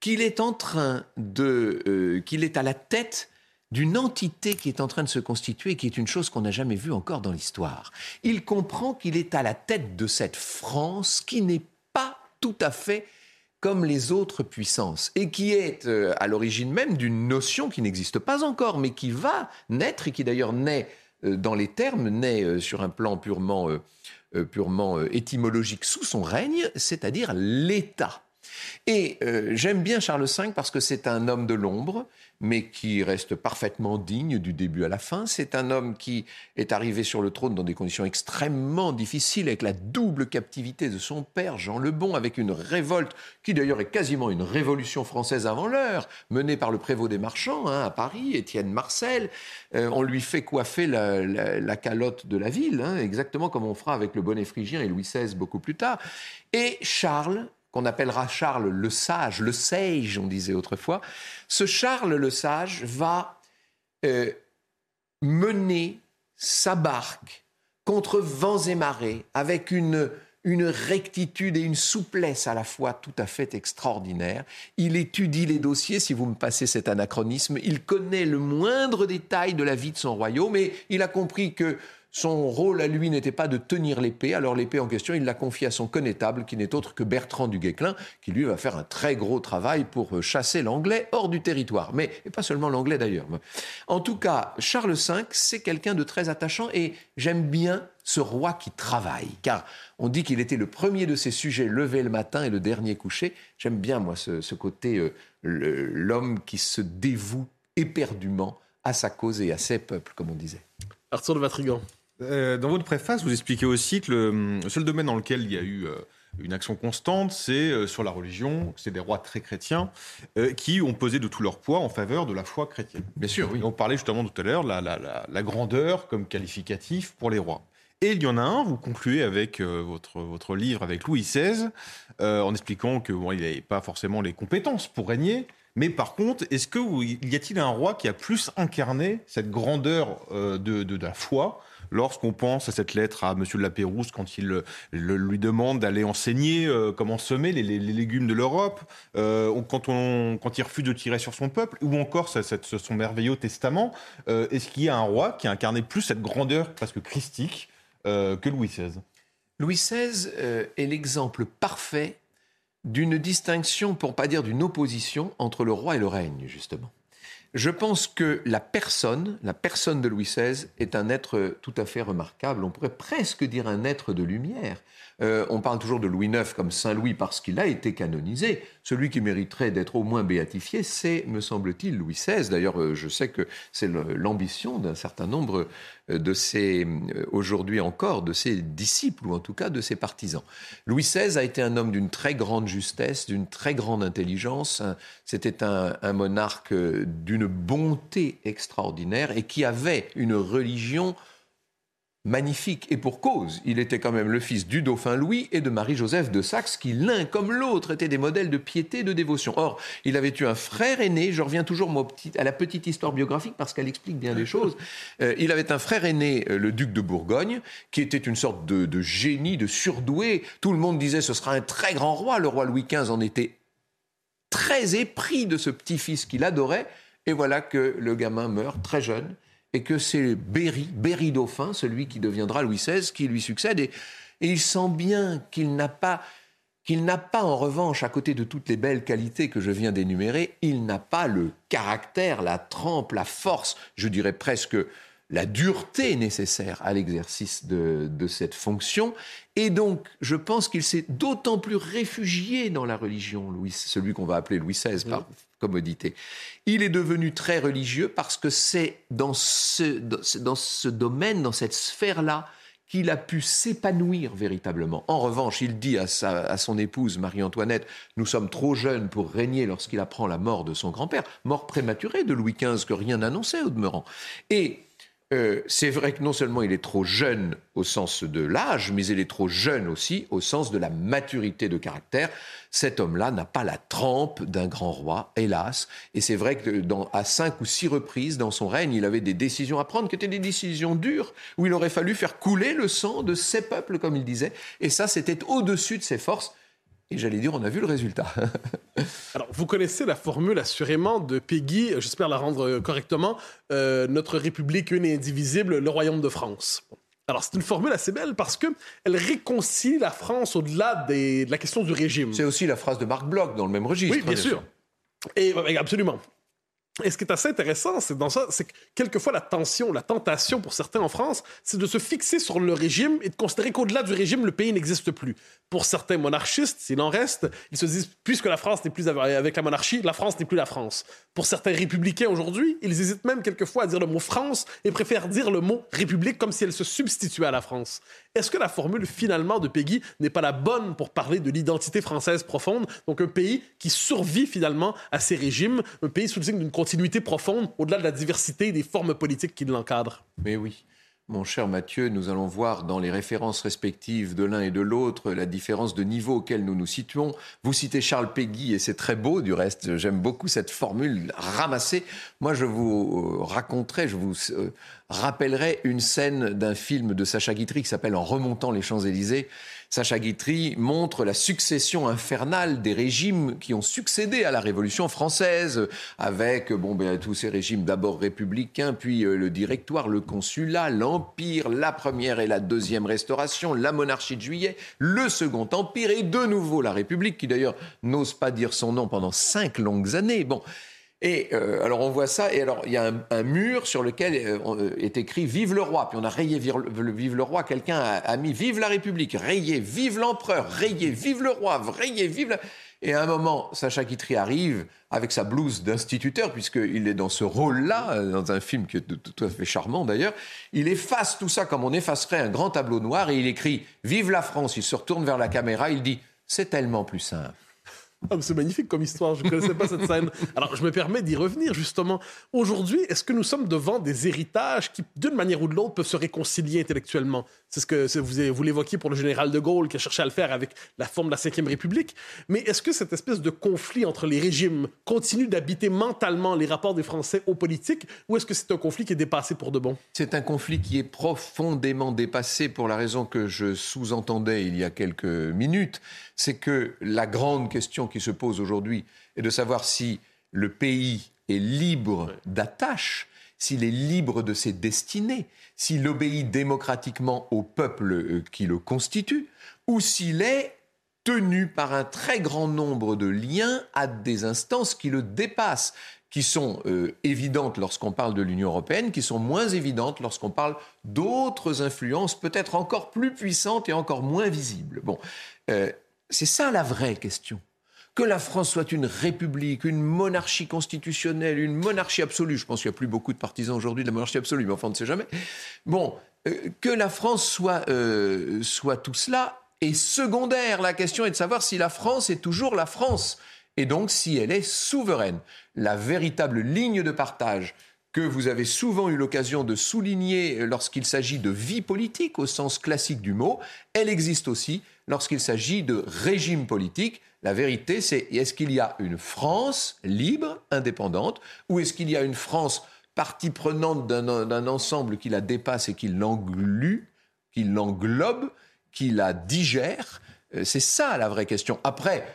qu'il est en train de... Euh, qu'il est à la tête d'une entité qui est en train de se constituer, qui est une chose qu'on n'a jamais vue encore dans l'histoire. Il comprend qu'il est à la tête de cette France qui n'est pas tout à fait comme les autres puissances, et qui est euh, à l'origine même d'une notion qui n'existe pas encore, mais qui va naître, et qui d'ailleurs naît euh, dans les termes, naît euh, sur un plan purement, purement étymologique sous son règne, c'est-à-dire l'État. Et j'aime bien Charles V parce que c'est un homme de l'ombre, mais qui reste parfaitement digne du début à la fin. C'est un homme qui est arrivé sur le trône dans des conditions extrêmement difficiles, avec la double captivité de son père, Jean le Bon, avec une révolte qui d'ailleurs est quasiment une révolution française avant l'heure, menée par le prévôt des marchands hein, à Paris, Étienne Marcel. Euh, on lui fait coiffer la, calotte de la ville, hein, exactement comme on fera avec le bonnet phrygien et Louis XVI beaucoup plus tard. Et Charles qu'on appellera Charles le Sage, le Sage, on disait autrefois, ce Charles le Sage va euh, mener sa barque contre vents et marées avec une, rectitude et une souplesse à la fois tout à fait extraordinaire. Il étudie les dossiers, si vous me passez cet anachronisme, il connaît le moindre détail de la vie de son royaume et il a compris que son rôle à lui n'était pas de tenir l'épée, alors l'épée en question, il l'a confiée à son connétable, qui n'est autre que Bertrand du Guesclin, qui lui va faire un très gros travail pour euh, chasser l'anglais hors du territoire. Mais, pas seulement l'anglais d'ailleurs. En tout cas, Charles V, c'est quelqu'un de très attachant et j'aime bien ce roi qui travaille, car on dit qu'il était le premier de ses sujets levé le matin et le dernier couché. J'aime bien, moi, ce, côté, euh, l'homme qui se dévoue éperdument à sa cause et à ses peuples, comme on disait. Arthur de Vatrigan. Euh, dans votre préface, vous expliquez aussi que le seul domaine dans lequel il y a eu euh, une action constante, c'est euh, sur la religion. C'est des rois très chrétiens qui ont pesé de tout leur poids en faveur de la foi chrétienne. Bien sûr, oui. on parlait justement tout à l'heure la, la, la, grandeur comme qualificatif pour les rois. Et il y en a un, vous concluez avec votre, votre livre avec Louis XVI, en expliquant que bon, il n'avait pas forcément les compétences pour régner, mais par contre, est-ce que y a-t-il un roi qui a plus incarné cette grandeur de, de, la foi lorsqu'on pense à cette lettre à Monsieur de la Pérouse quand il lui demande d'aller enseigner euh, comment semer les, légumes de l'Europe, euh, quand, il refuse de tirer sur son peuple, ou encore son merveilleux testament, euh, est-ce qu'il y a un roi qui a incarné plus cette grandeur presque christique que Louis XVI Louis XVI est l'exemple parfait d'une distinction, pour pas dire d'une opposition, entre le roi et le règne, justement. Je pense que la personne, la personne de Louis XVI, est un être tout à fait remarquable. On pourrait presque dire un être de lumière. Euh, on parle toujours de Louis IX comme Saint Louis parce qu'il a été canonisé. Celui qui mériterait d'être au moins béatifié, c'est, me semble-t-il, Louis XVI. D'ailleurs, euh, je sais que c'est l'ambition d'un certain nombre de ses, aujourd'hui encore, de ses disciples, ou en tout cas de ses partisans. Louis XVI a été un homme d'une très grande justesse, d'une très grande intelligence. C'était un, un monarque d'une bonté extraordinaire et qui avait une religion magnifique. Et pour cause, il était quand même le fils du dauphin Louis et de Marie-Joseph de Saxe, qui l'un comme l'autre étaient des modèles de piété et de dévotion. Or, il avait eu un frère aîné, je reviens toujours à la petite histoire biographique parce qu'elle explique bien des choses. Euh, il avait un frère aîné, euh, le duc de Bourgogne, qui était une sorte de, de génie, de surdoué. Tout le monde disait ce sera un très grand roi. Le roi Louis XV en était très épris de ce petit-fils qu'il adorait. Et voilà que le gamin meurt très jeune et que c'est Berry, Berry Dauphin, celui qui deviendra Louis XVI, qui lui succède. Et, il sent bien qu'il n'a pas, qu'il n'a pas en revanche, à côté de toutes les belles qualités que je viens d'énumérer, il n'a pas le caractère, la trempe, la force, je dirais presque la dureté nécessaire à l'exercice de, cette fonction. Et donc, je pense qu'il s'est d'autant plus réfugié dans la religion, Louis, celui qu'on va appeler Louis XVI par Il est devenu très religieux parce que c'est dans ce, dans ce domaine, dans cette sphère-là, qu'il a pu s'épanouir véritablement. En revanche, il dit à, sa, à son épouse Marie-Antoinette, nous sommes trop jeunes pour régner lorsqu'il apprend la mort de son grand-père, mort prématurée de Louis XV que rien n'annonçait au demeurant. Et euh, c'est vrai que non seulement il est trop jeune au sens de l'âge, mais il est trop jeune aussi au sens de la maturité de caractère. Cet homme-là n'a pas la trempe d'un grand roi, hélas. Et c'est vrai que à cinq ou six reprises dans son règne, il avait des décisions à prendre qui étaient des décisions dures, où il aurait fallu faire couler le sang de ses peuples, comme il disait. Et ça, c'était au-dessus de ses forces. Et j'allais dire, on a vu le résultat. Alors, vous connaissez la formule assurément de Peggy, j'espère la rendre correctement, euh, Notre République une et indivisible, le Royaume de France. Alors, c'est une formule assez belle parce que elle réconcilie la France au-delà de la question du régime. C'est aussi la phrase de Marc Bloch dans le même registre. Oui, bien, sûr. Et absolument. Et ce qui est assez intéressant, c'est dans ça, c'est que quelquefois la tension, la tentation pour certains en France, c'est de se fixer sur le régime et de considérer qu'au-delà du régime, le pays n'existe plus. Pour certains monarchistes, s'il en reste, ils se disent, puisque la France n'est plus avec la monarchie, la France n'est plus la France. Pour certains républicains aujourd'hui, ils hésitent même quelquefois à dire le mot France et préfèrent dire le mot République comme si elle se substituait à la France. Est-ce que la formule finalement de Peggy n'est pas la bonne pour parler de l'identité française profonde, donc un pays qui survit finalement à ces régimes, un pays sous le signe d'une continuité profonde au-delà de la diversité des formes politiques qui l'encadrent. Mais oui. Mon cher Mathieu, nous allons voir dans les références respectives de l'un et de l'autre la différence de niveau auquel nous nous situons. Vous citez Charles Péguy et c'est très beau du reste. J'aime beaucoup cette formule ramassée. Moi, je vous euh, raconterai, je vous euh, rappellerai une scène d'un film de Sacha Guitry qui s'appelle En remontant les Champs-Élysées Sacha Guitry montre la succession infernale des régimes qui ont succédé à la Révolution française, avec bon, ben, tous ces régimes d'abord républicains, puis euh, le directoire, le consulat, l'Empire, la première et la deuxième restauration, la monarchie de juillet, le second empire et de nouveau la République, qui d'ailleurs n'ose pas dire son nom pendant cinq longues années. Bon, et euh, alors on voit ça, et alors il y a un, mur sur lequel euh, euh, est écrit Vive le roi. Puis on a rayé Vive le, roi, quelqu'un a, mis Vive la République, rayé Vive l'empereur, rayé Vive le roi, rayé Vive la... Et à un moment, Sacha Guitry arrive avec sa blouse d'instituteur, puisqu'il est dans ce rôle-là, dans un film qui est tout à fait charmant d'ailleurs. Il efface tout ça comme on effacerait un grand tableau noir et il écrit Vive la France. Il se retourne vers la caméra, il dit C'est tellement plus simple. Ah, c'est magnifique comme histoire, je ne connaissais pas cette scène. Alors, je me permets d'y revenir, justement. Aujourd'hui, est-ce que nous sommes devant des héritages qui, d'une manière ou de l'autre, peuvent se réconcilier intellectuellement? C'est ce que vous, vous l'évoquiez pour le général de Gaulle, qui a cherché à le faire avec la forme de la Ve République. Mais est-ce que cette espèce de conflit entre les régimes continue d'habiter mentalement les rapports des Français aux politiques, ou est-ce que c'est un conflit qui est dépassé pour de bon? C'est un conflit qui est profondément dépassé pour la raison que je sous-entendais il y a quelques minutes. C'est que la grande question qui se pose aujourd'hui est de savoir si le pays est libre d'attache, s'il est libre de ses destinées, s'il obéit démocratiquement au peuple euh, qui le constitue, ou s'il est tenu par un très grand nombre de liens à des instances qui le dépassent, qui sont euh, évidentes lorsqu'on parle de l'Union européenne, qui sont moins évidentes lorsqu'on parle d'autres influences peut-être encore plus puissantes et encore moins visibles. Bon, euh, c'est ça la vraie question que la France soit une république, une monarchie constitutionnelle, une monarchie absolue. Je pense qu'il n'y a plus beaucoup de partisans aujourd'hui de la monarchie absolue, mais enfin, on ne sait jamais. Bon, euh, que la France soit, euh, soit tout cela est secondaire. La question est de savoir si la France est toujours la France, et donc si elle est souveraine. La véritable ligne de partage que vous avez souvent eu l'occasion de souligner lorsqu'il s'agit de vie politique au sens classique du mot, elle existe aussi lorsqu'il s'agit de régime politique la vérité, c'est est-ce qu'il y a une France libre, indépendante, ou est-ce qu'il y a une France partie prenante d'un ensemble qui la dépasse et qui l'englue, qui l'englobe, qui la digère? Euh, C'est ça la vraie question. Après,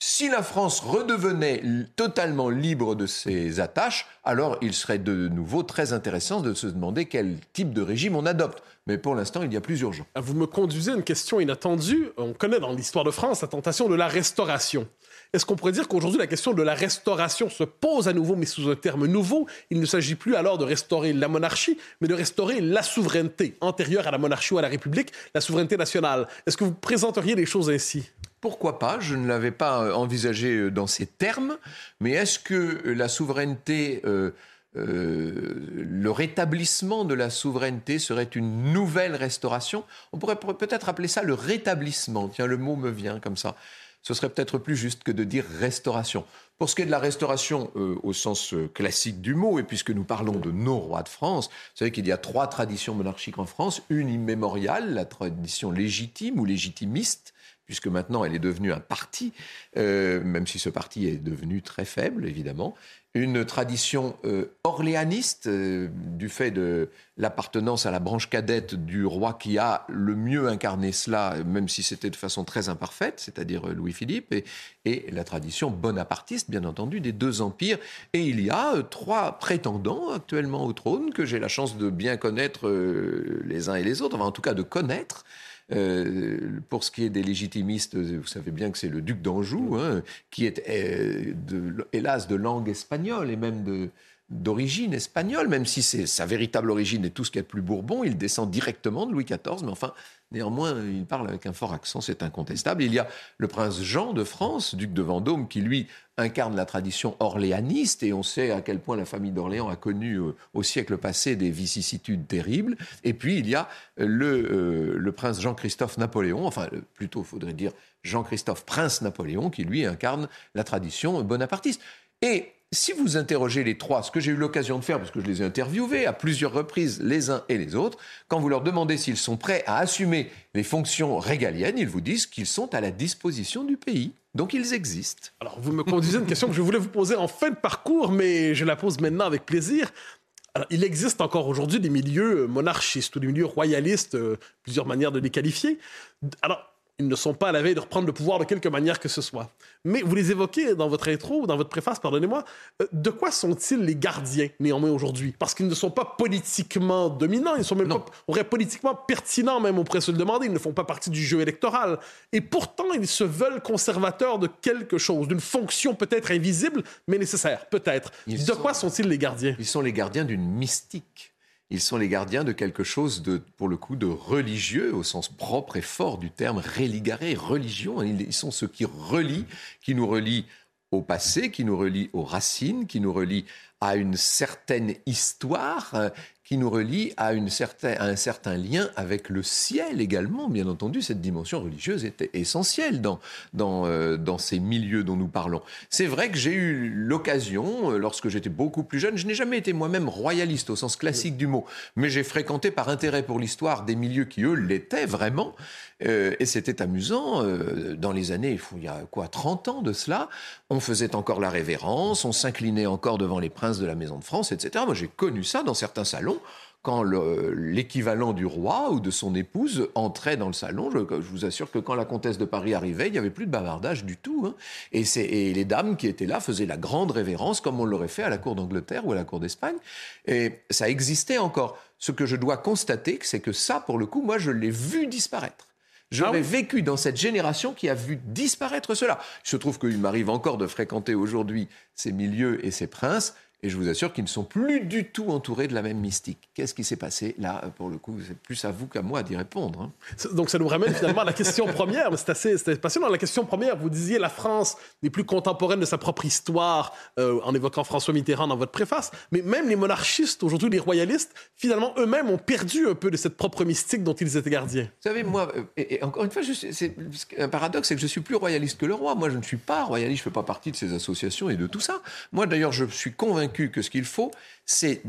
si la France redevenait totalement libre de ses attaches, alors il serait de nouveau très intéressant de se demander quel type de régime on adopte. Mais pour l'instant, il y a plus urgent. Vous me conduisez à une question inattendue. On connaît dans l'histoire de France la tentation de la restauration. Est-ce qu'on pourrait dire qu'aujourd'hui, la question de la restauration se pose à nouveau, mais sous un terme nouveau? Il ne s'agit plus alors de restaurer la monarchie, mais de restaurer la souveraineté antérieure à la monarchie ou à la République, la souveraineté nationale. Est-ce que vous présenteriez les choses ainsi? Pourquoi pas? Je ne l'avais pas euh, envisagé euh, dans ces termes, mais est-ce que euh, la souveraineté, le rétablissement de la souveraineté serait une nouvelle restauration? On pourrait peut-être appeler ça le rétablissement. Tiens, le mot me vient comme ça. Ce serait peut-être plus juste que de dire restauration. Pour ce qui est de la restauration au sens classique du mot, et puisque nous parlons de nos rois de France, vous savez qu'il y a trois traditions monarchiques en France. Une immémoriale, la tradition légitime ou légitimiste, puisque maintenant elle est devenue un parti, euh, même si ce parti est devenu très faible, évidemment. Une tradition euh, orléaniste, euh, du fait de l'appartenance à la branche cadette du roi qui a le mieux incarné cela, même si c'était de façon très imparfaite, c'est-à-dire Louis-Philippe, et, et, la tradition bonapartiste, bien entendu, des deux empires. Et il y a trois prétendants actuellement au trône, que j'ai la chance de bien connaître les uns et les autres, enfin en tout cas de connaître. Euh, pour ce qui est des légitimistes, vous savez bien que c'est le duc d'Anjou, hein, qui est euh, de, hélas de langue espagnole et même de, d'origine espagnole, même si c'est sa véritable origine est tout ce qu'il y a de plus bourbon, il descend directement de Louis XIV, mais enfin, néanmoins, il parle avec un fort accent, c'est incontestable. Il y a le prince Jean de France, duc de Vendôme, qui lui incarne la tradition orléaniste, et on sait à quel point la famille d'Orléans a connu euh, au siècle passé des vicissitudes terribles. Et puis, il y a le, euh, le prince Jean-Christophe Napoléon, enfin, plutôt, faudrait dire Jean-Christophe Prince Napoléon, qui lui incarne la tradition bonapartiste. Et si vous interrogez les trois, ce que j'ai eu l'occasion de faire, parce que je les ai interviewés à plusieurs reprises, les uns et les autres, quand vous leur demandez s'ils sont prêts à assumer les fonctions régaliennes, ils vous disent qu'ils sont à la disposition du pays. Donc ils existent. Alors vous me conduisez une question que je voulais vous poser en fin de parcours, mais je la pose maintenant avec plaisir. Alors, il existe encore aujourd'hui des milieux monarchistes ou des milieux royalistes, euh, plusieurs manières de les qualifier. Alors, ils ne sont pas à la veille de reprendre le pouvoir de quelque manière que ce soit. Mais vous les évoquez dans votre intro, ou dans votre préface, pardonnez-moi, euh, de quoi sont-ils les gardiens néanmoins aujourd'hui? Parce qu'ils ne sont pas politiquement dominants, ils sont même pas auraient politiquement pertinents même, on pourrait se le demander, ils ne font pas partie du jeu électoral. Et pourtant, ils se veulent conservateurs de quelque chose, d'une fonction peut-être invisible, mais nécessaire, peut-être. De quoi sont-ils les gardiens? Ils sont les gardiens d'une mystique ils sont les gardiens de quelque chose de, pour le coup, de religieux au sens propre et fort du terme religaré, religion. Ils sont ceux qui relient, qui nous relient au passé, qui nous relient aux racines, qui nous relient à une certaine histoire, qui nous relie à, une certain, un certain lien avec le ciel également. Bien entendu, cette dimension religieuse est essentielle dans, dans, euh, dans ces milieux dont nous parlons. C'est vrai que j'ai eu l'occasion, euh, lorsque j'étais beaucoup plus jeune, je n'ai jamais été moi-même royaliste au sens classique du mot, mais j'ai fréquenté par intérêt pour l'histoire des milieux qui, eux, l'étaient vraiment. Euh, et c'était amusant, dans les années, il y a quoi, 30 ans de cela, on faisait encore la révérence, on s'inclinait encore devant les princes de la Maison de France, etc. Moi, j'ai connu ça dans certains salons quand l'équivalent du roi ou de son épouse entrait dans le salon, je, vous assure que quand la comtesse de Paris arrivait, il n'y avait plus de bavardage du tout. Hein. Et, les dames qui étaient là faisaient la grande révérence comme on l'aurait fait à la cour d'Angleterre ou à la cour d'Espagne. Et ça existait encore. Ce que je dois constater, c'est que ça, pour le coup, moi, je l'ai vu disparaître. J'aurais ah vécu dans cette génération qui a vu disparaître cela. Il se trouve qu'il m'arrive encore de fréquenter aujourd'hui ces milieux et ces princes. Et je vous assure qu'ils ne sont plus du tout entourés de la même mystique. Qu'est-ce qui s'est passé Là, pour le coup, c'est plus à vous qu'à moi d'y répondre. Hein. Donc ça nous ramène finalement à la question première. C'est assez passionnant. La question première, vous disiez la France n'est plus contemporaine de sa propre histoire euh, en évoquant François Mitterrand dans votre préface. Mais même les monarchistes, aujourd'hui les royalistes, finalement eux-mêmes ont perdu un peu de cette propre mystique dont ils étaient gardiens. Vous savez, moi, euh, et, encore une fois, c'est un paradoxe, c'est que je suis plus royaliste que le roi. Moi, je ne suis pas royaliste, je ne fais pas partie de ces associations et de tout ça. Moi, d'ailleurs, je suis convaincu que ce qu'il faut, c'est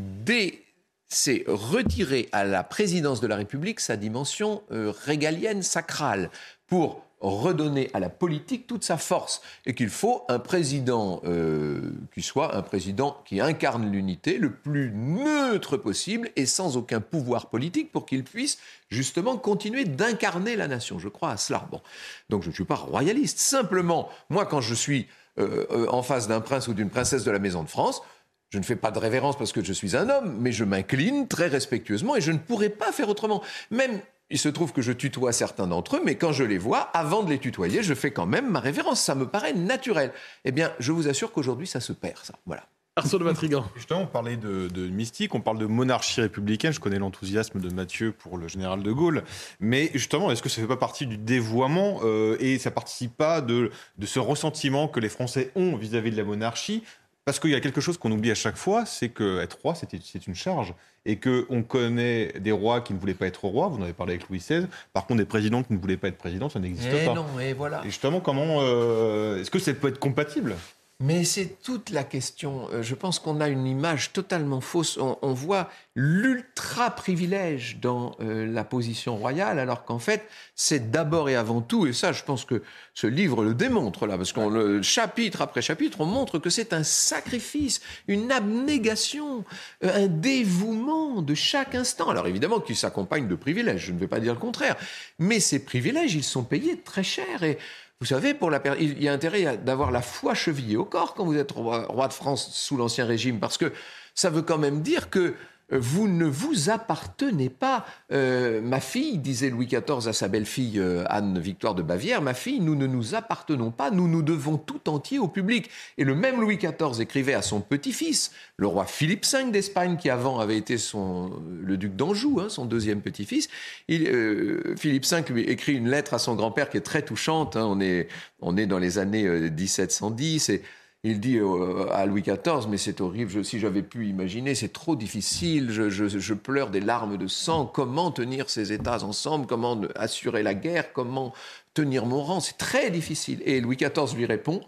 retirer à la présidence de la République sa dimension euh, régalienne, sacrale, pour redonner à la politique toute sa force et qu'il faut un président euh, qui soit un président qui incarne l'unité le plus neutre possible et sans aucun pouvoir politique pour qu'il puisse justement continuer d'incarner la nation. Je crois à cela. Bon. Donc je ne suis pas royaliste. Simplement, moi quand je suis euh, en face d'un prince ou d'une princesse de la Maison de France, je ne fais pas de révérence parce que je suis un homme, mais je m'incline très respectueusement et je ne pourrais pas faire autrement. Même, il se trouve que je tutoie certains d'entre eux, mais quand je les vois, avant de les tutoyer, je fais quand même ma révérence. Ça me paraît naturel. Eh bien, je vous assure qu'aujourd'hui, ça se perd, ça. Voilà. Arceau de Matrigan. Justement, on parlait de, mystique, on parle de monarchie républicaine. Je connais l'enthousiasme de Mathieu pour le général de Gaulle. Mais justement, est-ce que ça ne fait pas partie du dévoiement euh, et ça participe pas de, de ce ressentiment que les Français ont vis à -vis de la monarchie parce qu'il y a quelque chose qu'on oublie à chaque fois, c'est qu'être roi, c'est une charge. Et qu'on connaît des rois qui ne voulaient pas être rois, vous en avez parlé avec Louis XVI. Par contre, des présidents qui ne voulaient pas être présidents, ça n'existe eh pas. Non, et voilà. Et justement, comment. Euh, est-ce que ça peut être compatible? Mais c'est toute la question. Euh, je pense qu'on a une image totalement fausse. On, voit l'ultra privilège dans euh, la position royale, alors qu'en fait, c'est d'abord et avant tout, et ça, je pense que ce livre le démontre là, parce qu'on chapitre après chapitre, on montre que c'est un sacrifice, une abnégation, euh, un dévouement de chaque instant. Alors évidemment, qu'il s'accompagne de privilèges. Je ne vais pas dire le contraire, mais ces privilèges, ils sont payés très cher et vous savez, pour la il y a intérêt d'avoir la foi chevillée au corps quand vous êtes roi, de France sous l'Ancien Régime, parce que ça veut quand même dire que vous ne vous appartenez pas. Euh, ma fille, disait Louis XIV à sa belle-fille euh, Anne Victoire de Bavière, ma fille, nous ne nous appartenons pas, nous nous devons tout entier au public. Et le même Louis XIV écrivait à son petit-fils, le roi Philippe V d'Espagne, qui avant avait été son, le duc d'Anjou, hein, son deuxième petit-fils. Euh, Philippe V lui écrit une lettre à son grand-père qui est très touchante. Hein. on, est, on est dans les années 1710 et il dit euh, à Louis XIV, mais c'est horrible, si j'avais pu imaginer, c'est trop difficile, je, pleure des larmes de sang, comment tenir ces États ensemble, comment assurer la guerre, comment tenir mon rang, c'est très difficile. Et Louis XIV lui répond,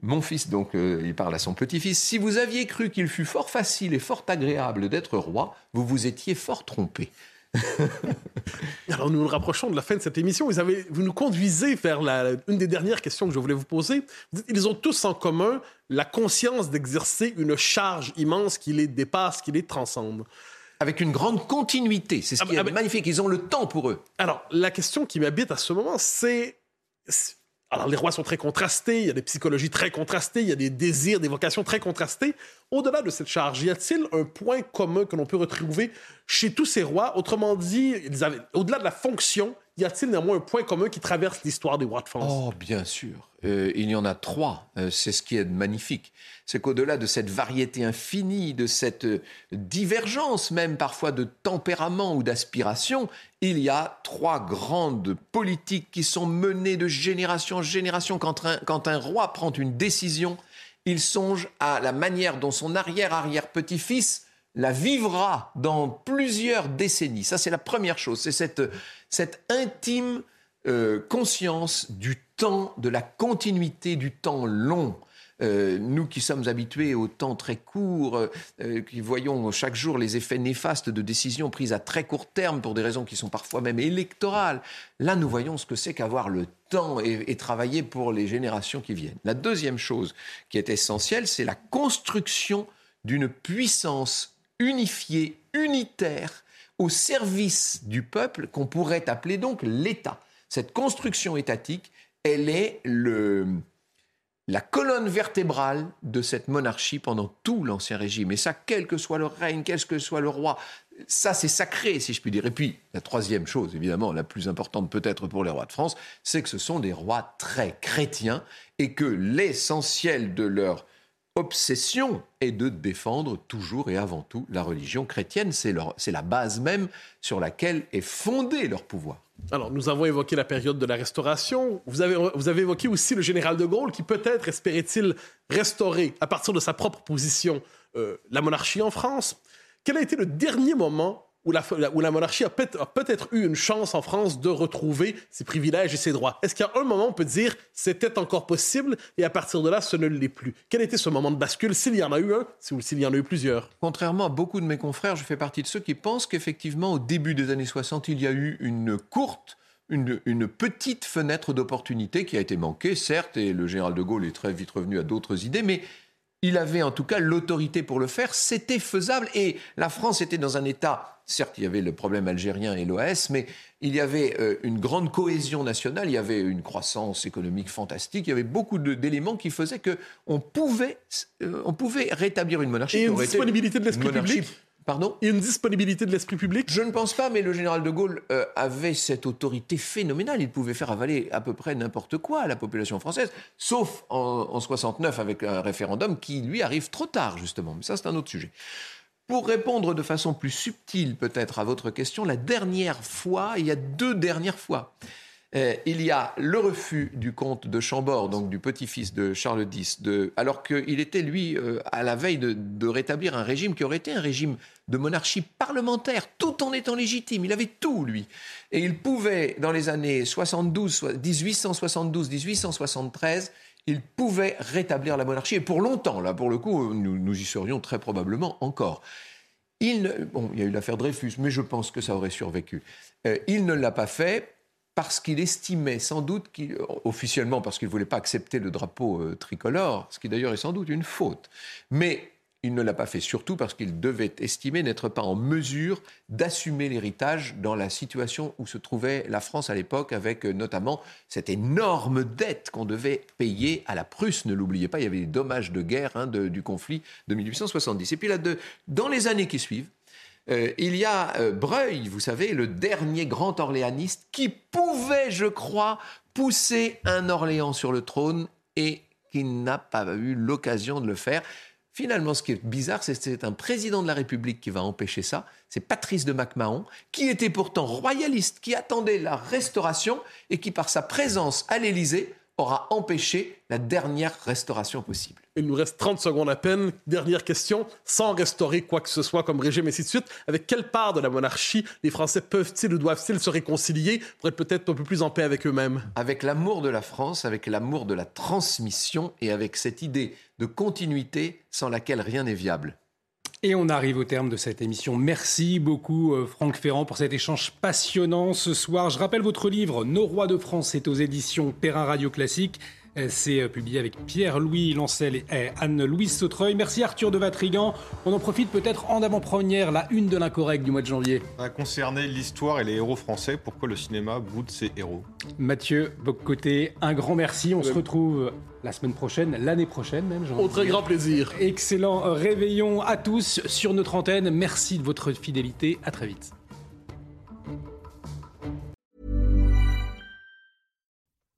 mon fils, donc euh, il parle à son petit-fils, si vous aviez cru qu'il fût fort facile et fort agréable d'être roi, vous vous étiez fort trompé. Alors nous nous rapprochons de la fin de cette émission. Vous, avez, vous nous conduisez vers la, une des dernières questions que je voulais vous poser. ils ont tous en commun la conscience d'exercer une charge immense qui les dépasse, qui les transcende. Avec une grande continuité. C'est ce qui ah, est ah, magnifique. Ils ont le temps pour eux. Alors la question qui m'habite à ce moment, c'est alors, les rois sont très contrastés, il y a des psychologies très contrastées, il y a des désirs, des vocations très contrastées. Au-delà de cette charge, y a-t-il un point commun que l'on peut retrouver chez tous ces rois? Autrement dit, au-delà de la fonction, y a-t-il néanmoins un point commun qui traverse l'histoire des rois de France? Oh, bien sûr. Euh, il y en a trois. Euh, c'est ce qui est magnifique. C'est qu'au-delà de cette variété infinie, de cette euh, divergence même parfois de tempérament ou d'aspiration, il y a trois grandes politiques qui sont menées de génération en génération. Quand un, roi prend une décision, il songe à la manière dont son arrière-arrière-petit-fils la vivra dans plusieurs décennies. Ça, c'est la première chose. C'est cette, cette intime euh, conscience du temps, de la continuité du temps long. Euh, nous qui sommes habitués au temps très court, euh, qui voyons chaque jour les effets néfastes de décisions prises à très court terme pour des raisons qui sont parfois même électorales, là nous voyons ce que c'est qu'avoir le temps et, travailler pour les générations qui viennent. La deuxième chose qui est essentielle, c'est la construction d'une puissance unifiée, unitaire, au service du peuple, qu'on pourrait appeler donc l'État. Cette construction étatique, elle est le, la colonne vertébrale de cette monarchie pendant tout l'Ancien Régime. Et ça, quel que soit le règne, quel que soit le roi, ça c'est sacré, si je puis dire. Et puis, la troisième chose, évidemment, la plus importante peut-être pour les rois de France, c'est que ce sont des rois très chrétiens et que l'essentiel de leur obsession est de défendre toujours et avant tout la religion chrétienne. C'est la base même sur laquelle est fondé leur pouvoir. Alors, nous avons évoqué la période de la Restauration. Vous avez, vous avez évoqué aussi le général de Gaulle qui peut-être espérait-il restaurer, à partir de sa propre position, euh, la monarchie en France. Quel a été le dernier moment où la, monarchie a peut-être eu une chance en France de retrouver ses privilèges et ses droits. Est-ce qu'à un moment, on peut dire c'était encore possible et à partir de là, ce ne l'est plus? Quel était ce moment de bascule, s'il y en a eu un, s'il y en a eu plusieurs? Contrairement à beaucoup de mes confrères, je fais partie de ceux qui pensent qu'effectivement, au début des années 60, il y a eu une courte une, une, petite fenêtre d'opportunité qui a été manquée, certes, et le général de Gaulle est très vite revenu à d'autres idées, mais il avait en tout cas l'autorité pour le faire, c'était faisable, et la France était dans un état Certes, il y avait le problème algérien et l'OS, mais il y avait euh, une grande cohésion nationale, il y avait une croissance économique fantastique, il y avait beaucoup d'éléments qui faisaient que on pouvait, euh, on pouvait rétablir une monarchie. Et une disponibilité de l'esprit public Pardon une disponibilité de l'esprit public Je ne pense pas, mais le général de Gaulle euh, avait cette autorité phénoménale. Il pouvait faire avaler à peu près n'importe quoi à la population française, sauf en, en 69 avec un référendum qui, lui, arrive trop tard, justement. Mais ça, c'est un autre sujet. Pour répondre de façon plus subtile peut-être à votre question, la dernière fois, il y a deux dernières fois. Euh, il y a le refus du comte de Chambord, donc du petit-fils de Charles X, alors qu'il était, lui, euh, à la veille de, rétablir un régime qui aurait été un régime de monarchie parlementaire, tout en étant légitime. Il avait tout, lui. Et il pouvait, dans les années 72, 1872-1873, il pouvait rétablir la monarchie, et pour longtemps, là, pour le coup, nous, y serions très probablement encore. Il, bon, il y a eu l'affaire Dreyfus, mais je pense que ça aurait survécu. Euh, il ne l'a pas fait parce qu'il estimait sans doute, officiellement parce qu'il ne voulait pas accepter le drapeau euh, tricolore, ce qui d'ailleurs est sans doute une faute, mais il ne l'a pas fait surtout parce qu'il devait estimer n'être pas en mesure d'assumer l'héritage dans la situation où se trouvait la France à l'époque, avec euh, notamment cette énorme dette qu'on devait payer à la Prusse. Ne l'oubliez pas, il y avait des dommages de guerre hein, du conflit de 1870. Et puis là, dans les années qui suivent, Euh, il y a euh, Breuil, vous savez, le dernier grand orléaniste qui pouvait, je crois, pousser un Orléans sur le trône et qui n'a pas eu l'occasion de le faire. Finalement, ce qui est bizarre, c'est que c'est un président de la République qui va empêcher ça. C'est Patrice de MacMahon, qui était pourtant royaliste, qui attendait la restauration et qui, par sa présence à l'Élysée, aura empêché la dernière restauration possible. Il nous reste 30 secondes à peine. Dernière question. Sans restaurer quoi que ce soit comme régime, et ainsi de suite, avec quelle part de la monarchie les Français peuvent-ils ou doivent-ils se réconcilier pour être peut-être un peu plus en paix avec eux-mêmes? Avec l'amour de la France, avec l'amour de la transmission et avec cette idée de continuité sans laquelle rien n'est viable. Et on arrive au terme de cette émission. Merci beaucoup euh, Franck Ferrand pour cet échange passionnant ce soir. Je rappelle votre livre Nos rois de France, c'est aux éditions Perrin Radio Classique. Euh, c'est euh, publié avec Pierre-Louis Lancel et Anne-Louise Sautreuil. Merci Arthur de Vatrigan. On en profite peut-être en avant-première, la une de l'incorrect du mois de janvier. Ça a concerné l'histoire et les héros français. Pourquoi le cinéma boude ses héros? Mathieu Boccoté, un grand merci. On se retrouve la semaine prochaine, l'année prochaine même. Au très grand plaisir. Excellent réveillon à tous sur notre antenne. Merci de votre fidélité. À très vite.